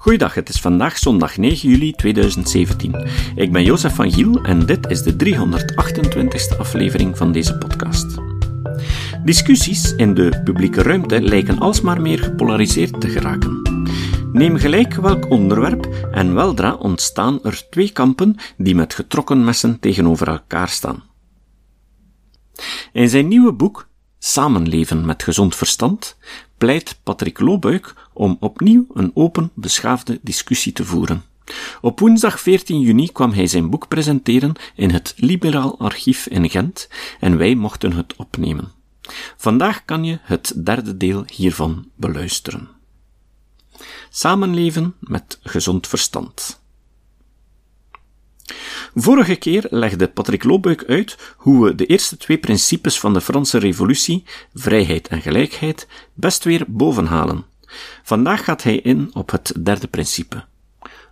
Goeiedag, het is vandaag zondag 9 juli 2017. Ik ben Jozef van Giel en dit is de 328ste aflevering van deze podcast. Discussies in de publieke ruimte lijken alsmaar meer gepolariseerd te geraken. Neem gelijk welk onderwerp en weldra ontstaan er twee kampen die met getrokken messen tegenover elkaar staan. In zijn nieuwe boek Samenleven met gezond verstand pleit Patrick Loobuik om opnieuw een open, beschaafde discussie te voeren. Op woensdag 14 juni kwam hij zijn boek presenteren in het Liberaal Archief in Gent en wij mochten het opnemen. Vandaag kan je het derde deel hiervan beluisteren. Samenleven met gezond verstand. Vorige keer legde Patrick Loobuik uit hoe we de eerste twee principes van de Franse Revolutie, vrijheid en gelijkheid, best weer bovenhalen. Vandaag gaat hij in op het derde principe: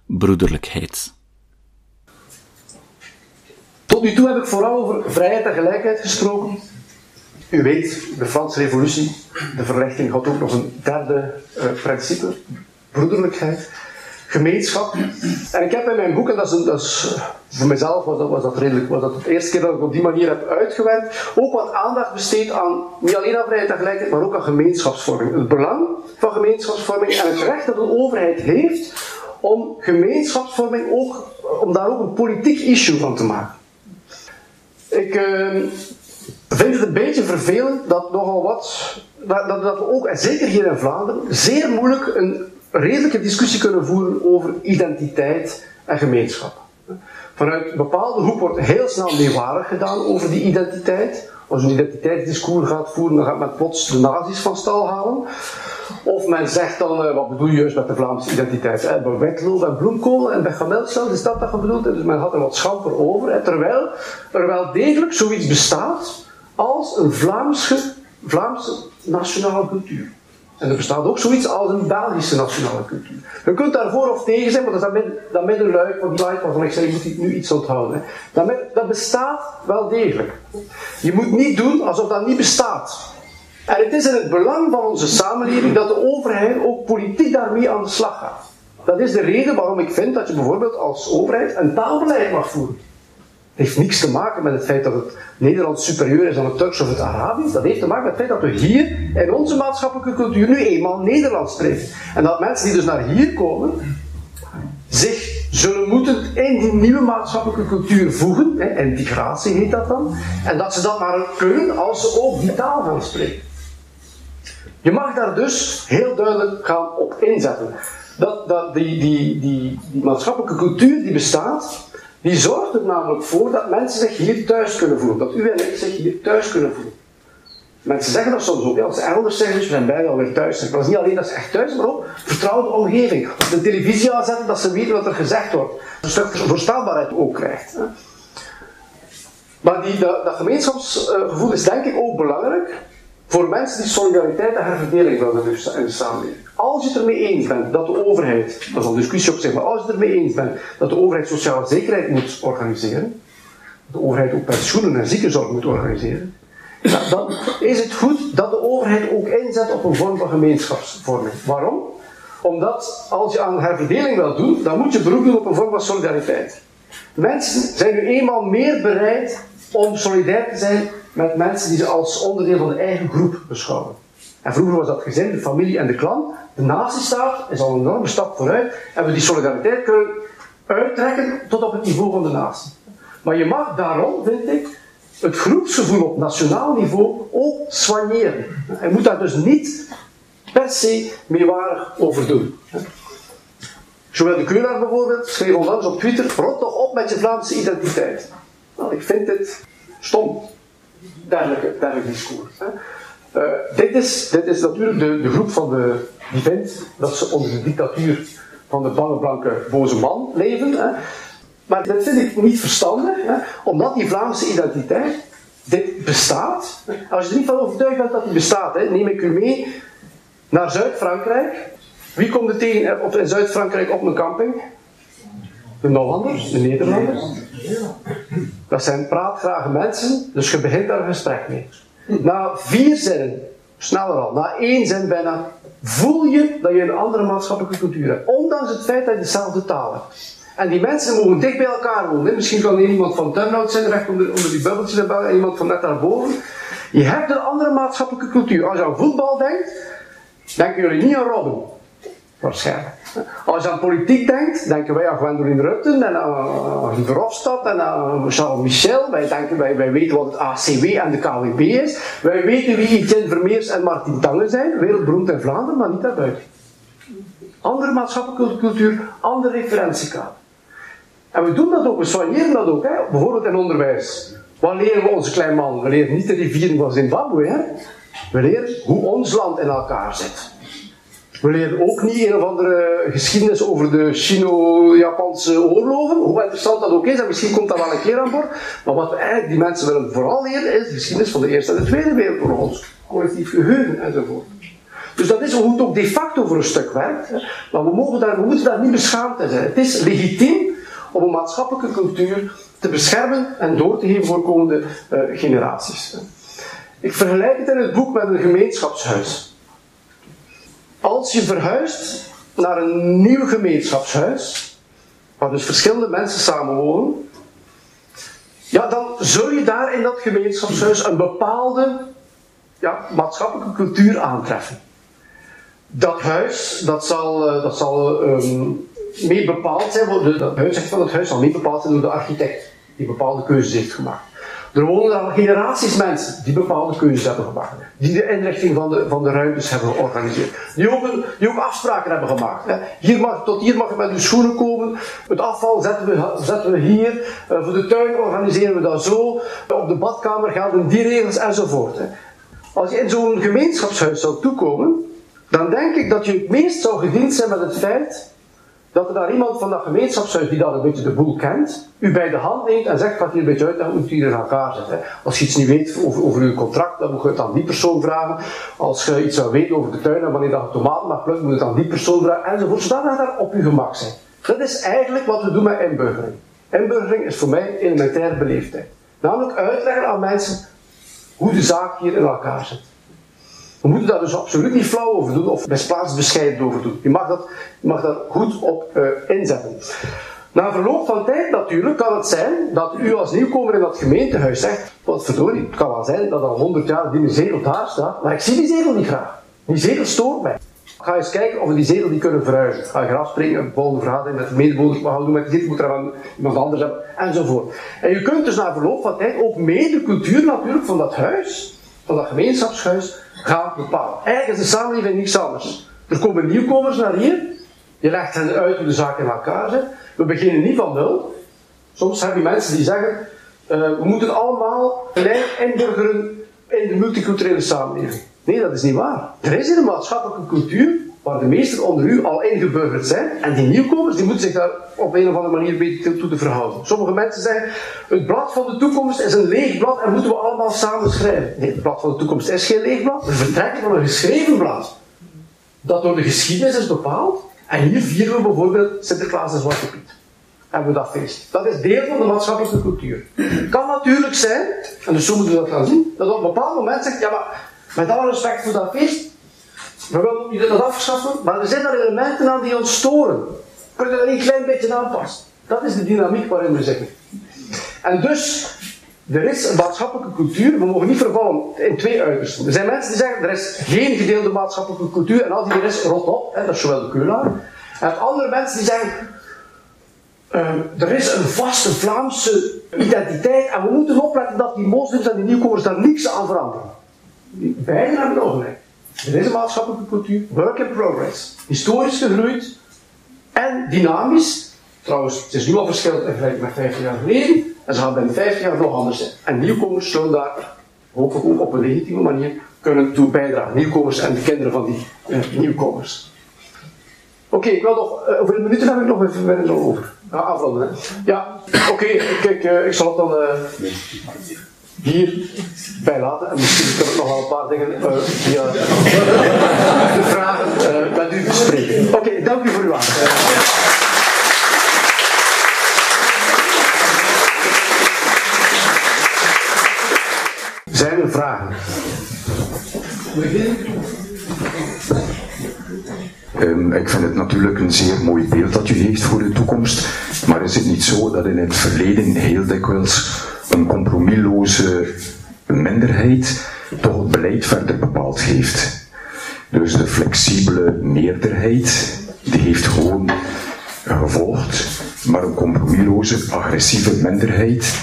broederlijkheid. Tot nu toe heb ik vooral over vrijheid en gelijkheid gesproken. U weet, de Franse Revolutie, de verlichting had ook nog een derde uh, principe: broederlijkheid gemeenschap. En ik heb in mijn boek, en dat is, is voor mezelf was dat, was redelijk, was dat de eerste keer dat ik op die manier heb uitgewerkt, ook wat aandacht besteed aan, niet alleen aan vrijheid en gelijkheid, maar ook aan gemeenschapsvorming. Het belang van gemeenschapsvorming en het recht dat een overheid heeft om gemeenschapsvorming ook, om daar ook een politiek issue van te maken. Ik uh, vind het een beetje vervelend dat nogal wat, dat, dat we ook, en zeker hier in Vlaanderen, zeer moeilijk een redelijke discussie kunnen voeren over identiteit en gemeenschap. Vanuit een bepaalde hoek wordt heel snel meewarig gedaan over die identiteit. Als je een identiteitsdiscours gaat voeren, dan gaat men plots de nazi's van stal halen. Of men zegt dan, uh, wat bedoel je juist met de Vlaamse identiteit? Eh, bij Wetlo, bij Bloemkool en bij Gamelcel, is dat dat je bedoelt? Dus men had er wat schamper over. terwijl er wel degelijk zoiets bestaat als een Vlaamse, Vlaamse nationale cultuur. En er bestaat ook zoiets als een Belgische nationale cultuur. Je kunt daarvoor of tegen zijn, maar dat is dat, midden, dat middenluik van die light waarvan ik zei, je moet nu iets onthouden. Dat, dat bestaat wel degelijk. Je moet niet doen alsof dat niet bestaat. En het is in het belang van onze samenleving dat de overheid ook politiek daarmee aan de slag gaat. Dat is de reden waarom ik vind dat je bijvoorbeeld als overheid een taalbeleid mag voeren heeft niks te maken met het feit dat het Nederlands superieur is dan het Turks of het Arabisch. Dat heeft te maken met het feit dat we hier in onze maatschappelijke cultuur nu eenmaal Nederlands spreken. En dat mensen die dus naar hier komen, zich zullen moeten in die nieuwe maatschappelijke cultuur voegen. Hè, integratie heet dat dan. En dat ze dat maar kunnen als ze ook die taal gaan spreken. Je mag daar dus heel duidelijk gaan op inzetten. Dat, dat die, die, die maatschappelijke cultuur die bestaat, die zorgt er namelijk voor dat mensen zich hier thuis kunnen voelen. Dat u en ik zich hier thuis kunnen voelen. Mensen zeggen dat soms ook. Ja, als elders zeggen, we zijn bijna alweer thuis. Maar dat is niet alleen dat ze echt thuis maar ook vertrouwde omgeving. Als de televisie aanzetten, dat ze weten wat er gezegd wordt. Een stuk voorstelbaarheid ook krijgt. Hè. Maar die, dat gemeenschapsgevoel is denk ik ook belangrijk voor mensen die solidariteit en herverdeling willen in de samenleving. Als je het ermee eens bent dat de overheid, dat is een discussie op zich, maar als je het ermee eens bent dat de overheid sociale zekerheid moet organiseren, dat de overheid ook pensioenen en ziekenzorg moet organiseren, dan is het goed dat de overheid ook inzet op een vorm van gemeenschapsvorming. Waarom? Omdat als je aan herverdeling wil doen, dan moet je beroep doen op een vorm van solidariteit. Mensen zijn nu eenmaal meer bereid om solidair te zijn met mensen die ze als onderdeel van de eigen groep beschouwen. En vroeger was dat gezin, de familie en de klan. De natiestaat is al een enorme stap vooruit. En we die solidariteit kunnen uittrekken tot op het niveau van de natie. Maar je mag daarom, vind ik, het groepsgevoel op nationaal niveau ook soigneren. Je moet daar dus niet per se meewarig over doen. Joël de Keunaar bijvoorbeeld schreef onlangs op Twitter: rot toch op met je Vlaamse identiteit. Nou, ik vind dit stom, dergelijke, dergelijke discours. Uh, dit, is, dit is natuurlijk de, de groep van de, die vindt dat ze onder de dictatuur van de bange blanke boze man leven. Hè. Maar dat vind ik niet verstandig, hè, omdat die Vlaamse identiteit, dit bestaat. Als je er niet van overtuigd bent dat die bestaat, hè, neem ik u mee naar Zuid-Frankrijk. Wie komt er tegen op, in Zuid-Frankrijk op een camping? De Hollanders, de Nederlanders. Dat zijn praatgrage mensen, dus je begint daar een gesprek mee. Na vier zinnen, sneller al, na één zin bijna voel je dat je een andere maatschappelijke cultuur hebt. Ondanks het feit dat je dezelfde taal hebt. En die mensen mogen dicht bij elkaar wonen. Misschien kan iemand van Turnhout zijn, recht onder, die bubbeltjes en iemand van net daarboven. Je hebt een andere maatschappelijke cultuur. Als je aan voetbal denkt, denken jullie niet aan Robben. Waarschijnlijk. Als je aan politiek denkt, denken wij aan Gwendolyn Rutten en aan Verhofstadt en aan Charles Michel. Wij, wij, weten wat het ACW en de KWB is. Wij weten wie Etienne Vermeers en Martin Tangen zijn, wereldberoemd in Vlaanderen, maar niet daarbuiten. Andere maatschappelijke cultuur, andere referentiekader. En we doen dat ook, we soigneren dat ook, hè? bijvoorbeeld in onderwijs. Wat leren we onze kleine man? We leren niet de rivieren van Zimbabwe. Hè? We leren hoe ons land in elkaar zit. We leren ook niet een of andere geschiedenis over de Chino-Japanse oorlogen, hoe interessant dat ook is, en misschien komt dat wel een keer aan boord. Maar wat we eigenlijk die mensen willen vooral leren, is de geschiedenis van de Eerste en de Tweede Wereldoorlog, collectief geheugen enzovoort. Dus dat is hoe het ook de facto voor een stuk werkt. Maar we, mogen daar, we moeten daar niet beschaamd in zijn. Het is legitiem om een maatschappelijke cultuur te beschermen en door te geven voor komende uh, generaties. Ik vergelijk het in het boek met een gemeenschapshuis. Als je verhuist naar een nieuw gemeenschapshuis, waar dus verschillende mensen samenwonen, ja, dan zul je daar in dat gemeenschapshuis een bepaalde ja, maatschappelijke cultuur aantreffen. Dat huis, dat zal, eh, dat zal um, mee bepaald zijn, de, huis van het huis zal mee bepaald zijn door de architect, die bepaalde keuzes heeft gemaakt. Er wonen al generaties mensen die bepaalde keuzes hebben gemaakt. Die de inrichting van de, van de ruimtes hebben georganiseerd. Die ook, die ook afspraken hebben gemaakt. Hier mag, tot hier mag je met uw schoenen komen. Het afval zetten we, zetten we hier. Uh, voor de tuin organiseren we dat zo. Op de badkamer gelden die regels enzovoort. Als je in zo'n gemeenschapshuis zou toekomen, dan denk ik dat je het meest zou gediend zijn met het feit dat er daar iemand van dat gemeenschapshuis die dat een beetje de boel kent, u bij de hand neemt en zegt, gaat hier een beetje uit, dan moet u hier in elkaar zetten. Als je iets niet weet over, over uw contract, dan moet je het aan die persoon vragen. Als je iets zou weten over de tuin en wanneer dat tomaten mag plukken, moet je het aan die persoon vragen, enzovoort. Zodat je daar op uw gemak zijn. Dat is eigenlijk wat we doen met inburgering. Inburgering is voor mij elementaire beleefdheid. Namelijk uitleggen aan mensen hoe de zaak hier in elkaar zit. We moeten daar dus absoluut niet flauw over doen of misplaatsbescheiden over doen. Je mag dat, je mag daar goed op uh, inzetten. Na verloop van tijd natuurlijk kan het zijn dat u als nieuwkomer in dat gemeentehuis zegt, wat verdorie, het kan wel zijn dat al 100 jaar die zetel daar staat, maar ik zie die zetel niet graag. Die zetel stoort mij. Ga eens kijken of we die zetel die kunnen verhuizen. Ga je graf springen, een volgende vergadering met de medebewoners, wat gaan doen met die zetel, moet er van iemand anders hebben, enzovoort. En je kunt dus na verloop van tijd ook mee de cultuur natuurlijk van dat huis, van dat gemeenschapshuis, gaan bepalen. Eigenlijk is de samenleving niets anders. Er komen nieuwkomers naar hier, je legt hen uit hoe de zaak in elkaar zit. We beginnen niet van nul. Soms heb je mensen die zeggen, uh, we moeten allemaal gelijk inburgeren in de multiculturele samenleving. Nee, dat is niet waar. Er is hier een maatschappelijke cultuur waar de meesten onder u al ingeburgerd zijn. En die nieuwkomers die moeten zich daar op een of andere manier beter toe te verhouden. Sommige mensen zeggen, het blad van de toekomst is een leeg blad en moeten we allemaal samen schrijven. Nee, het blad van de toekomst is geen leeg blad. We vertrekken van een geschreven blad. Dat door de geschiedenis is bepaald. En hier vieren we bijvoorbeeld Sinterklaas en Zwarte Piet. Hebben we dat feest. Dat is deel van de maatschappelijke cultuur. Het kan natuurlijk zijn, en dus zo moeten we dat gaan zien, dat op een bepaald moment zegt, ja maar, met alle respect voor dat feest, we willen niet dat afschaffen, maar er zijn er elementen aan die ons storen. Kunnen we dat een klein beetje aanpassen? Dat is de dynamiek waarin we zitten. En dus, er is een maatschappelijke cultuur, we mogen niet vervallen in twee uitersten. Er zijn mensen die zeggen, er is geen gedeelde maatschappelijke cultuur, en als die er is, rot op, dat is zowel de keulaar. En andere mensen die zeggen, uh, er is een vaste Vlaamse identiteit, en we moeten opletten dat die moslims en die nieuwkomers daar niks aan veranderen. Beiden hebben ongelijk. In deze maatschappelijke cultuur, work in progress. Historisch gegroeid en dynamisch. Trouwens, het is nu al verschillend in vergelijking met 50 jaar geleden. En ze gaan binnen 50 jaar nog anders zijn. En nieuwkomers zullen daar hopelijk ook op een legitieme manier kunnen toe bijdragen. Nieuwkomers en de kinderen van die uh, nieuwkomers. Oké, ik wil nog, over een minuut heb ik nog even over. Ja, afronden. Hè. Ja, oké, kijk, uh, ik zal het dan hier bij laten. En misschien kunnen we nog wel een paar dingen uh, via de vragen uh, met u bespreken. Oké, dank u voor uw aandacht. Zijn er vragen? Ehm, ik vind het natuurlijk een zeer mooi beeld dat u heeft voor de toekomst, maar is het niet zo dat in het verleden heel dikwijls een compromisloze minderheid toch het beleid verder bepaald heeft? Dus de flexibele meerderheid, die heeft gewoon gevolgd, maar een compromisloze, agressieve minderheid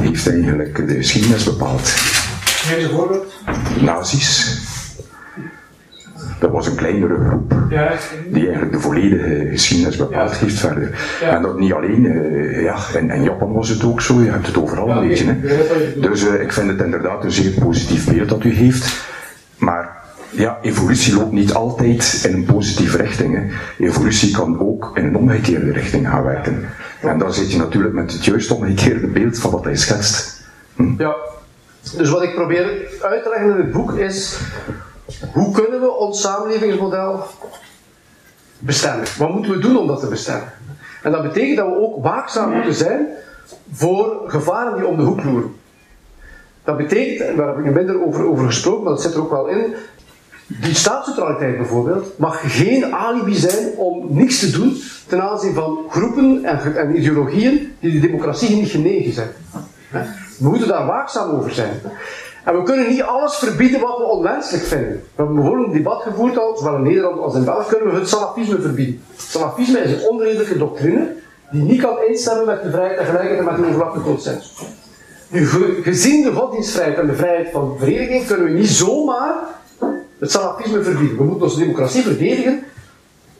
heeft eigenlijk de geschiedenis bepaald. Geef een voorbeeld. Nazi's. Dat was een kleinere groep die eigenlijk de volledige geschiedenis bepaald heeft verder. En dat niet alleen, eh, ja, in, in Japan was het ook zo, je hebt het overal een beetje. Hè. Dus eh, ik vind het inderdaad een zeer positief beeld dat u heeft. Maar ja, evolutie loopt niet altijd in een positieve richting. Hè. Evolutie kan ook in een omgekeerde richting gaan werken. En dan zit je natuurlijk met het juist omgekeerde beeld van wat hij schetst. Ja. Dus wat ik probeer uit te leggen in het boek is, hoe kunnen we ons samenlevingsmodel bestemmen? Wat moeten we doen om dat te bestemmen? En dat betekent dat we ook waakzaam moeten zijn voor gevaren die om de hoek loeren. Dat betekent, en daar heb ik er minder over, over gesproken, maar dat zit er ook wel in, die staatsneutraliteit bijvoorbeeld mag geen alibi zijn om niks te doen ten aanzien van groepen en, en ideologieën die de democratie niet genegen zijn. We moeten daar waakzaam over zijn. En we kunnen niet alles verbieden wat we onwenselijk vinden. We hebben bijvoorbeeld een debat gevoerd al, zowel in Nederland als in België, kunnen we het salafisme verbieden. Salafisme is een onredelijke doctrine die niet kan instemmen met de vrijheid en gelijkheid en met de overlappende consensus. Nu, ge- gezien de godsdienstvrijheid en de vrijheid van vereniging, kunnen we niet zomaar het salafisme verbieden. We moeten onze democratie verdedigen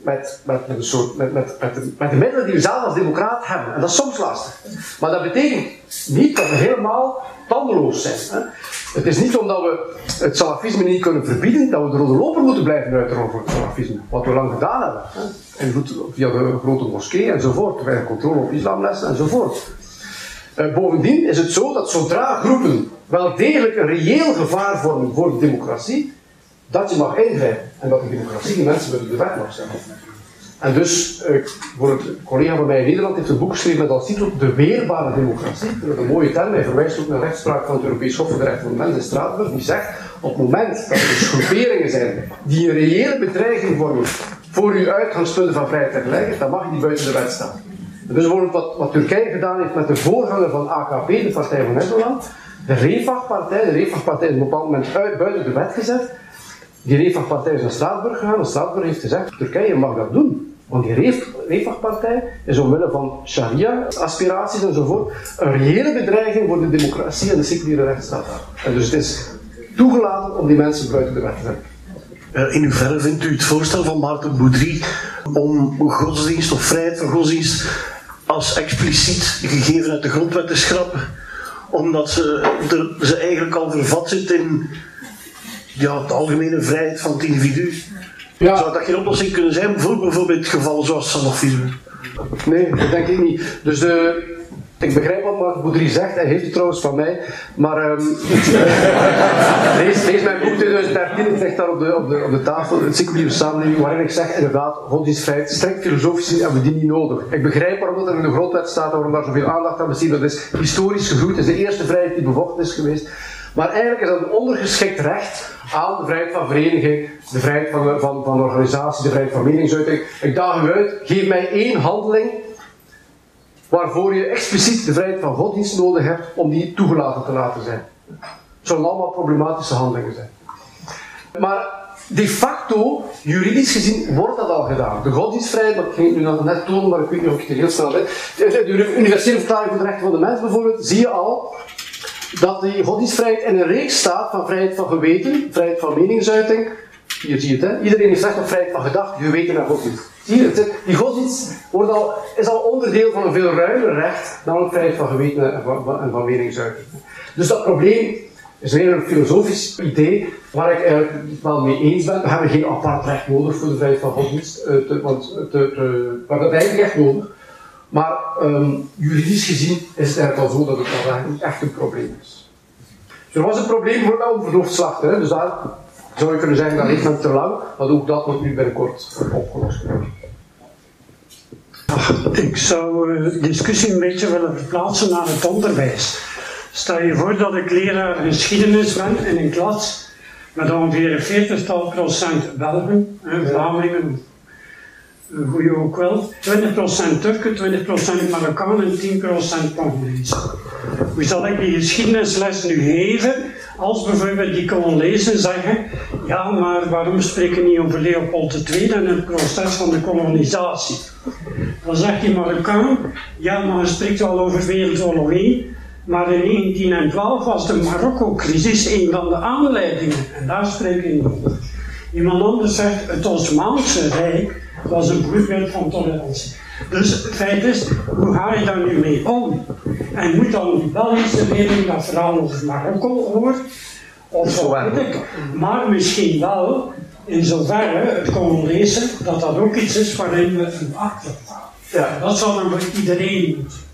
met, met, een soort, met, met, met, de, met de middelen die we zelf als democraat hebben. En dat is soms lastig. Maar dat betekent niet dat we helemaal tandeloos zijn. Hè. Het is niet omdat we het salafisme niet kunnen verbieden, dat we de rode loper moeten blijven uitrollen voor het salafisme. Wat we lang gedaan hebben. Hè. En via de grote moskee enzovoort. Wij controle op islamlessen enzovoort. Eh, bovendien is het zo dat zodra groepen wel degelijk een reëel gevaar vormen voor de democratie, dat je mag ingrijpen. En dat de democratie mensen buiten de wet mag stellen. En dus, eh, voor een collega van mij in Nederland heeft een boek geschreven met als titel De Weerbare Democratie. Dat is een mooie term, hij verwijst ook naar rechtspraak van het Europees Hof voor de Rechten van de Mens in Straatsburg, die zegt, op het moment dat er dus groeperingen zijn die een reële bedreiging vormen voor uw uitgangspunten van vrijheid en gelijkheid, dan mag je die buiten de wet staan. Dus bijvoorbeeld wat, wat Turkije gedaan heeft met de voorganger van AKP, de Partij van Nederland, de Refah-partij, de Refah-partij is op een bepaald moment uit, buiten de wet gezet, die Refah-partij is naar Straatsburg gegaan Straatsburg heeft gezegd, Turkije mag dat doen. Want die Ref- Refah-partij is omwille van sharia-aspiraties enzovoort een reële bedreiging voor de democratie en de seculiere rechtsstaat. En dus het is toegelaten om die mensen buiten de wet te zetten. Eh, In hoeverre vindt u het voorstel van Maarten Boudry om godsdienst of vrijheid van godsdienst als expliciet gegeven uit de grondwet te schrappen? Omdat ze, er, ze eigenlijk al vervat zit in ja, de algemene vrijheid van het individu. Ja. Zou dat geen oplossing kunnen zijn voor bijvoorbeeld gevallen zoals salafisme? Nee, dat denk ik niet. Dus de, ik begrijp wat Mark Boudry zegt, hij heeft het trouwens van mij, maar ehm, lees, lees mijn boek 2013, het ligt daar op de, op de, op de tafel, het seculiere samenleving, waarin ik zeg inderdaad, godsdienstvrijheid, strikt filosofisch gezien hebben we die niet nodig. Ik begrijp waarom dat er in de grondwet staat, waarom daar zoveel aandacht aan besteed, dat is historisch gegroeid, is de eerste vrijheid die bevochten is geweest. Maar eigenlijk is dat een ondergeschikt recht aan de vrijheid van vereniging, de vrijheid van, van, van organisatie, de vrijheid van meningsuiting. Ik daag u uit, geef mij één handeling waarvoor je expliciet de vrijheid van godsdienst nodig hebt om die toegelaten te laten zijn. Het zullen allemaal problematische handelingen zijn. Maar de facto, juridisch gezien, wordt dat al gedaan. De godsdienstvrijheid, dat ging ik nu net tonen, maar ik weet niet of ik het heel snel weet. De, universele verklaring van de rechten van de mens bijvoorbeeld, zie je al dat die godsdienstvrijheid in een reeks staat van vrijheid van geweten, vrijheid van meningsuiting. Hier zie je het, hè? Iedereen heeft recht op vrijheid van gedachte, geweten en godsdienst. Zie je het? Die godsdienst wordt al, is al onderdeel van een veel ruimer recht, namelijk vrijheid van geweten en van, van, en van meningsuiting. Dus dat probleem is weer een filosofisch idee waar ik eigenlijk wel mee eens ben. We hebben geen apart recht nodig voor de vrijheid van godsdienst, eh, te, want te, te, we hebben eigenlijk echt nodig. Maar ehm, juridisch gezien is het eigenlijk al zo dat het eigenlijk echt een probleem is. Er was een probleem voor de onverdoofd slachten, hè? dus daar zou je kunnen zeggen dat heeft men te lang, maar ook dat wordt nu binnenkort opgelost worden. Ik zou eh, de discussie een beetje willen verplaatsen naar het onderwijs. Stel je voor dat ik leraar geschiedenis ben in een klas met ongeveer een 40 procent Belgen, Vlamingen, een goede ook wel. 20% Turken, 20% Marokkanen en 10% Congolezen. Hoe zal ik die geschiedenisles nu geven als bijvoorbeeld die Congolezen zeggen ja, maar waarom spreken niet over Leopold II en het proces van de kolonisatie? Dan zegt die Marokkaan, ja, maar je spreekt wel over Wereldoorlog 1, maar in 1912 was de Marokko-crisis een van de aanleidingen en daar spreken we niet over. Iemand anders zegt, het Osmaanse Rijk was een voorbeeld van tolerantie. Dus het feit is, hoe ga je daar nu mee om? En moet dan die Belgische leerling dat verhaal over Marokko horen? Of wat weet ik. Maar misschien wel, in zoverre het lezen, dat dat ook iets is waarin we een achtergaan. Ja. Dat zal dan voor iedereen moeten.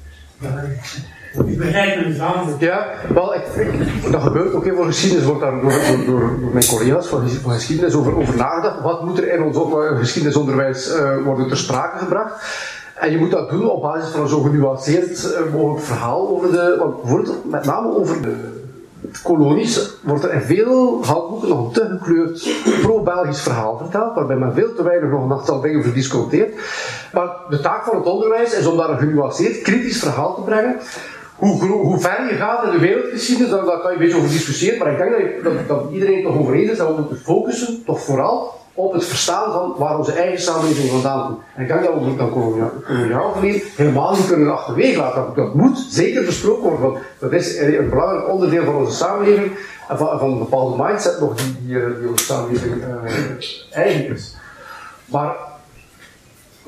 Ik begrijp mijn vraag. Ja, wel, ik, ik, dat gebeurt ook veel geschiedenis, wordt daar door, mijn collega's van, geschiedenis over, nagedacht. Wat moet er in ons geschiedenisonderwijs uh, worden ter sprake gebracht? En je moet dat doen op basis van een zo genuanceerd uh, mogelijk verhaal over de, want met name over de kolonies wordt er in veel handboeken nog een te gekleurd pro-Belgisch verhaal verteld, waarbij men veel te weinig nog een aantal dingen verdisconteert. Maar de taak van het onderwijs is om daar een genuanceerd, kritisch verhaal te brengen. Hoe, hoe ver je gaat in de wereldgeschiedenis, daar, daar kan je een beetje over discussiëren, maar ik denk dat, dat, iedereen toch over eens is dat we moeten focussen, toch vooral, op het verstaan van waar onze eigen samenleving vandaan komt. En ik denk dat we dat koloniaal verleden helemaal niet kunnen achterwege laten. Dat, dat, moet zeker besproken worden, want dat is een belangrijk onderdeel van onze samenleving en van, van een bepaalde mindset nog die, die, eh, onze samenleving uh, eigen is. Maar,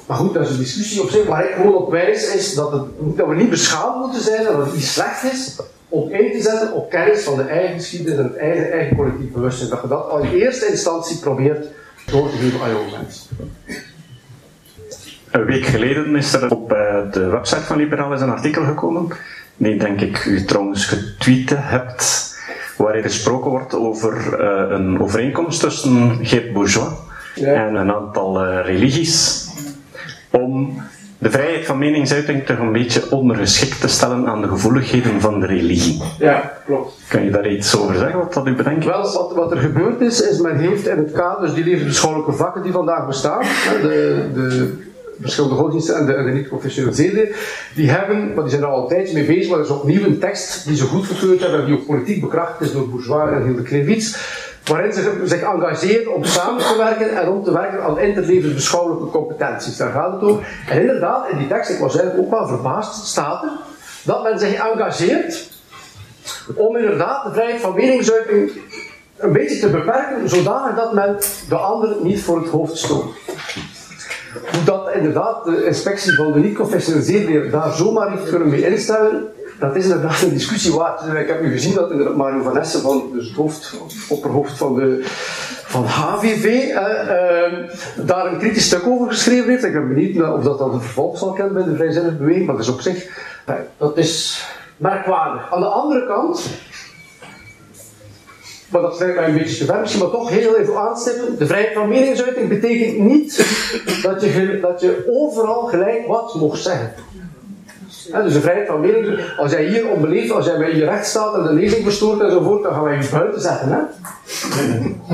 maar goed, dat is een discussie op zich. Waar ik gewoon op wijs is dat, het, dat we niet beschaamd moeten zijn, dat het niet slecht is om in te zetten op kennis van de eigen geschiedenis en het eigen, eigen collectief bewustzijn. Dat je dat al in eerste instantie probeert door te geven aan jonge mensen. Een week geleden is er op eh, de website van Liberaal een artikel gekomen, die denk ik u trouwens getweet hebt, waarin gesproken wordt over uh, een overeenkomst tussen Geert Bourgeois ja. en een aantal uh, religies om de vrijheid van meningsuiting toch een beetje ondergeschikt te stellen aan de gevoeligheden van de religie. Ja, klopt. Kan je daar iets over zeggen, wat dat u bedenkt? Wel, wat, wat er gebeurd is, is men heeft in het kader, dus die levensbeschouwelijke vakken die vandaag bestaan, de, de verschillende godsdiensten en de, de niet-confessionele die hebben, maar die zijn er al een tijdje mee bezig, maar er is opnieuw een tekst die ze goedgekeurd hebben en die ook politiek bekrachtigd is door Bourgeois en Hilde Krevits, waarin ze zich engageren om samen te werken en om te werken aan interlevensbeschouwelijke competenties. Daar gaat het over. En inderdaad, in die tekst, ik was eigenlijk ook wel verbaasd, staat er dat men zich engageert om inderdaad de vrijheid van meningsuiting een beetje te beperken, zodanig dat men de ander niet voor het hoofd stoot. Hoe dat inderdaad de inspectie van de niet-confessionaliseerde daar zomaar niet kunnen mee instemmen, dat is inderdaad een discussie waard. Ik heb nu gezien dat Mario van Essen, van, dus het hoofd, opperhoofd van, de, van HVV, eh, daar een kritisch stuk over geschreven heeft. Ik ben benieuwd of dat dan een vervolg zal kennen bij de vrijzinnige beweging, maar dat is op zich, uh, dat is merkwaardig. Aan de andere kant, maar dat lijkt mij een beetje te maar toch heel even aanstippen. De vrijheid van meningsuiting betekent niet dat je, dat je overal gelijk wat mocht zeggen. He, dus de vrijheid van meningsuiting. Als jij hier onbeleefd, als jij bij je recht staat en de lezing verstoort enzovoort, dan gaan wij je buiten zetten. Hè?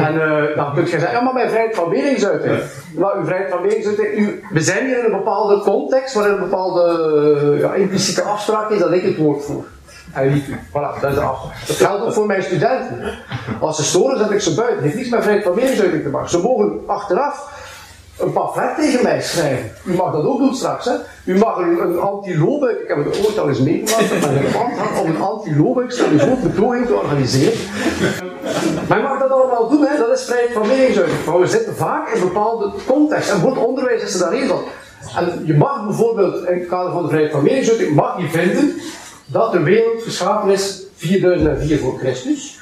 En uh, dan kun je zeggen, ja maar mijn vrijheid van meningsuiting. Maar uw vrijheid van meningsuiting, u, we zijn hier in een bepaalde context, waarin een bepaalde ja, impliciete afspraak is, dat ik het woord voer. En niet u. Voilà, dat is de afspraak. Dat geldt ook voor mijn studenten. Als ze storen, zet ik ze buiten. Het heeft niets met vrijheid van meningsuiting te maken. Ze mogen achteraf een pamflet tegen mij schrijven. U mag dat ook doen straks. Hè? U mag een, een anti-lobuik, ik heb het ooit al eens meegemaakt, men een band had om een anti-lobuik soort betoging te organiseren. Maar mag dat allemaal doen, hè? dat is vrijheid van meningsuiting. Maar we zitten vaak in bepaalde context. En voor onderwijs is er daar één van. En je mag bijvoorbeeld, in het kader van de vrijheid van meningsuiting, mag je vinden dat de wereld geschapen is 4004 voor Christus.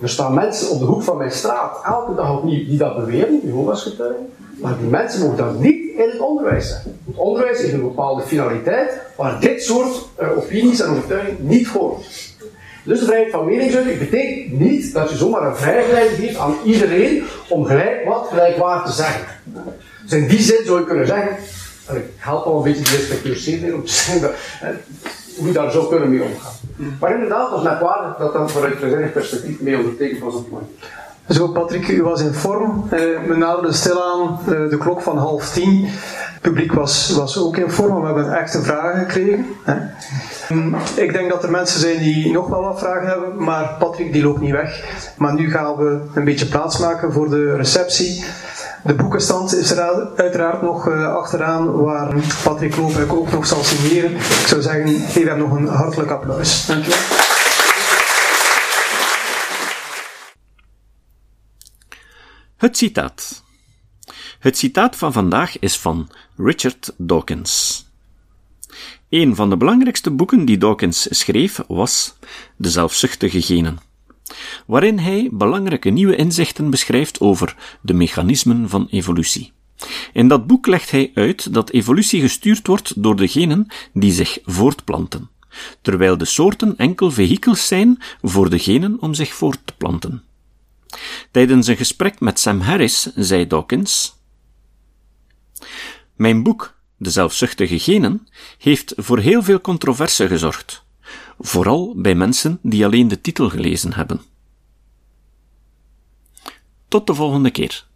Er staan mensen op de hoek van mijn straat elke dag opnieuw die dat beweren, Jehovah's getuigen. Maar die mensen mogen dat niet in het onderwijs zeggen. Het onderwijs heeft een bepaalde finaliteit waar dit soort uh, opinies en overtuigingen niet hoort. Dus de vrijheid van meningsuiting betekent niet dat je zomaar een vrijheid geeft aan iedereen om gelijk wat gelijkwaar te zeggen. Dus in die zin zou je kunnen zeggen, en ik help al een beetje de respectueus om te zeggen uh, hoe daar zo kunnen mee omgaan. Maar inderdaad, dat is dat dan vanuit een perspectief mee ondertekend was op moment. Zo, Patrick, u was in vorm. Uh, we naderden stilaan uh, de klok van half tien. Het publiek was, was ook in vorm, we hebben echte vragen gekregen. Um, ik denk dat er mensen zijn die nog wel wat vragen hebben, maar Patrick die loopt niet weg. Maar nu gaan we een beetje plaatsmaken voor de receptie. De boekenstand is er uiteraard nog uh, achteraan, waar Patrick Loophuik ook nog zal signeren. Ik zou zeggen, geef hem nog een hartelijk applaus. Dankjewel. Het citaat. Het citaat van vandaag is van Richard Dawkins. Een van de belangrijkste boeken die Dawkins schreef was De zelfzuchtige genen, waarin hij belangrijke nieuwe inzichten beschrijft over de mechanismen van evolutie. In dat boek legt hij uit dat evolutie gestuurd wordt door de genen die zich voortplanten, terwijl de soorten enkel vehikels zijn voor de genen om zich voort te planten. Tijdens een gesprek met Sam Harris zei Dawkins: Mijn boek, De zelfzuchtige genen, heeft voor heel veel controverse gezorgd, vooral bij mensen die alleen de titel gelezen hebben. Tot de volgende keer.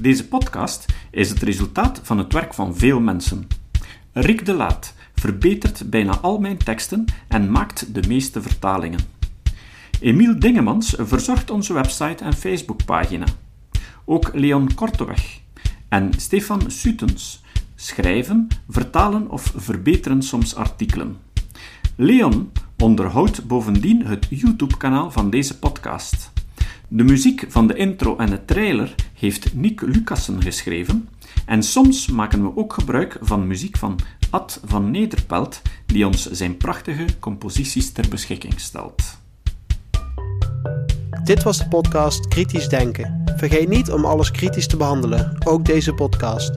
Deze podcast is het resultaat van het werk van veel mensen. Rick de Laat verbetert bijna al mijn teksten en maakt de meeste vertalingen. Emiel Dingemans verzorgt onze website en Facebookpagina. Ook Leon Korteweg en Stefan Sutens schrijven, vertalen of verbeteren soms artikelen. Leon onderhoudt bovendien het YouTube-kanaal van deze podcast. De muziek van de intro en de trailer heeft Nick Lucassen geschreven en soms maken we ook gebruik van muziek van Ad van Nederpelt, die ons zijn prachtige composities ter beschikking stelt. Dit was de podcast Kritisch Denken. Vergeet niet om alles kritisch te behandelen, ook deze podcast.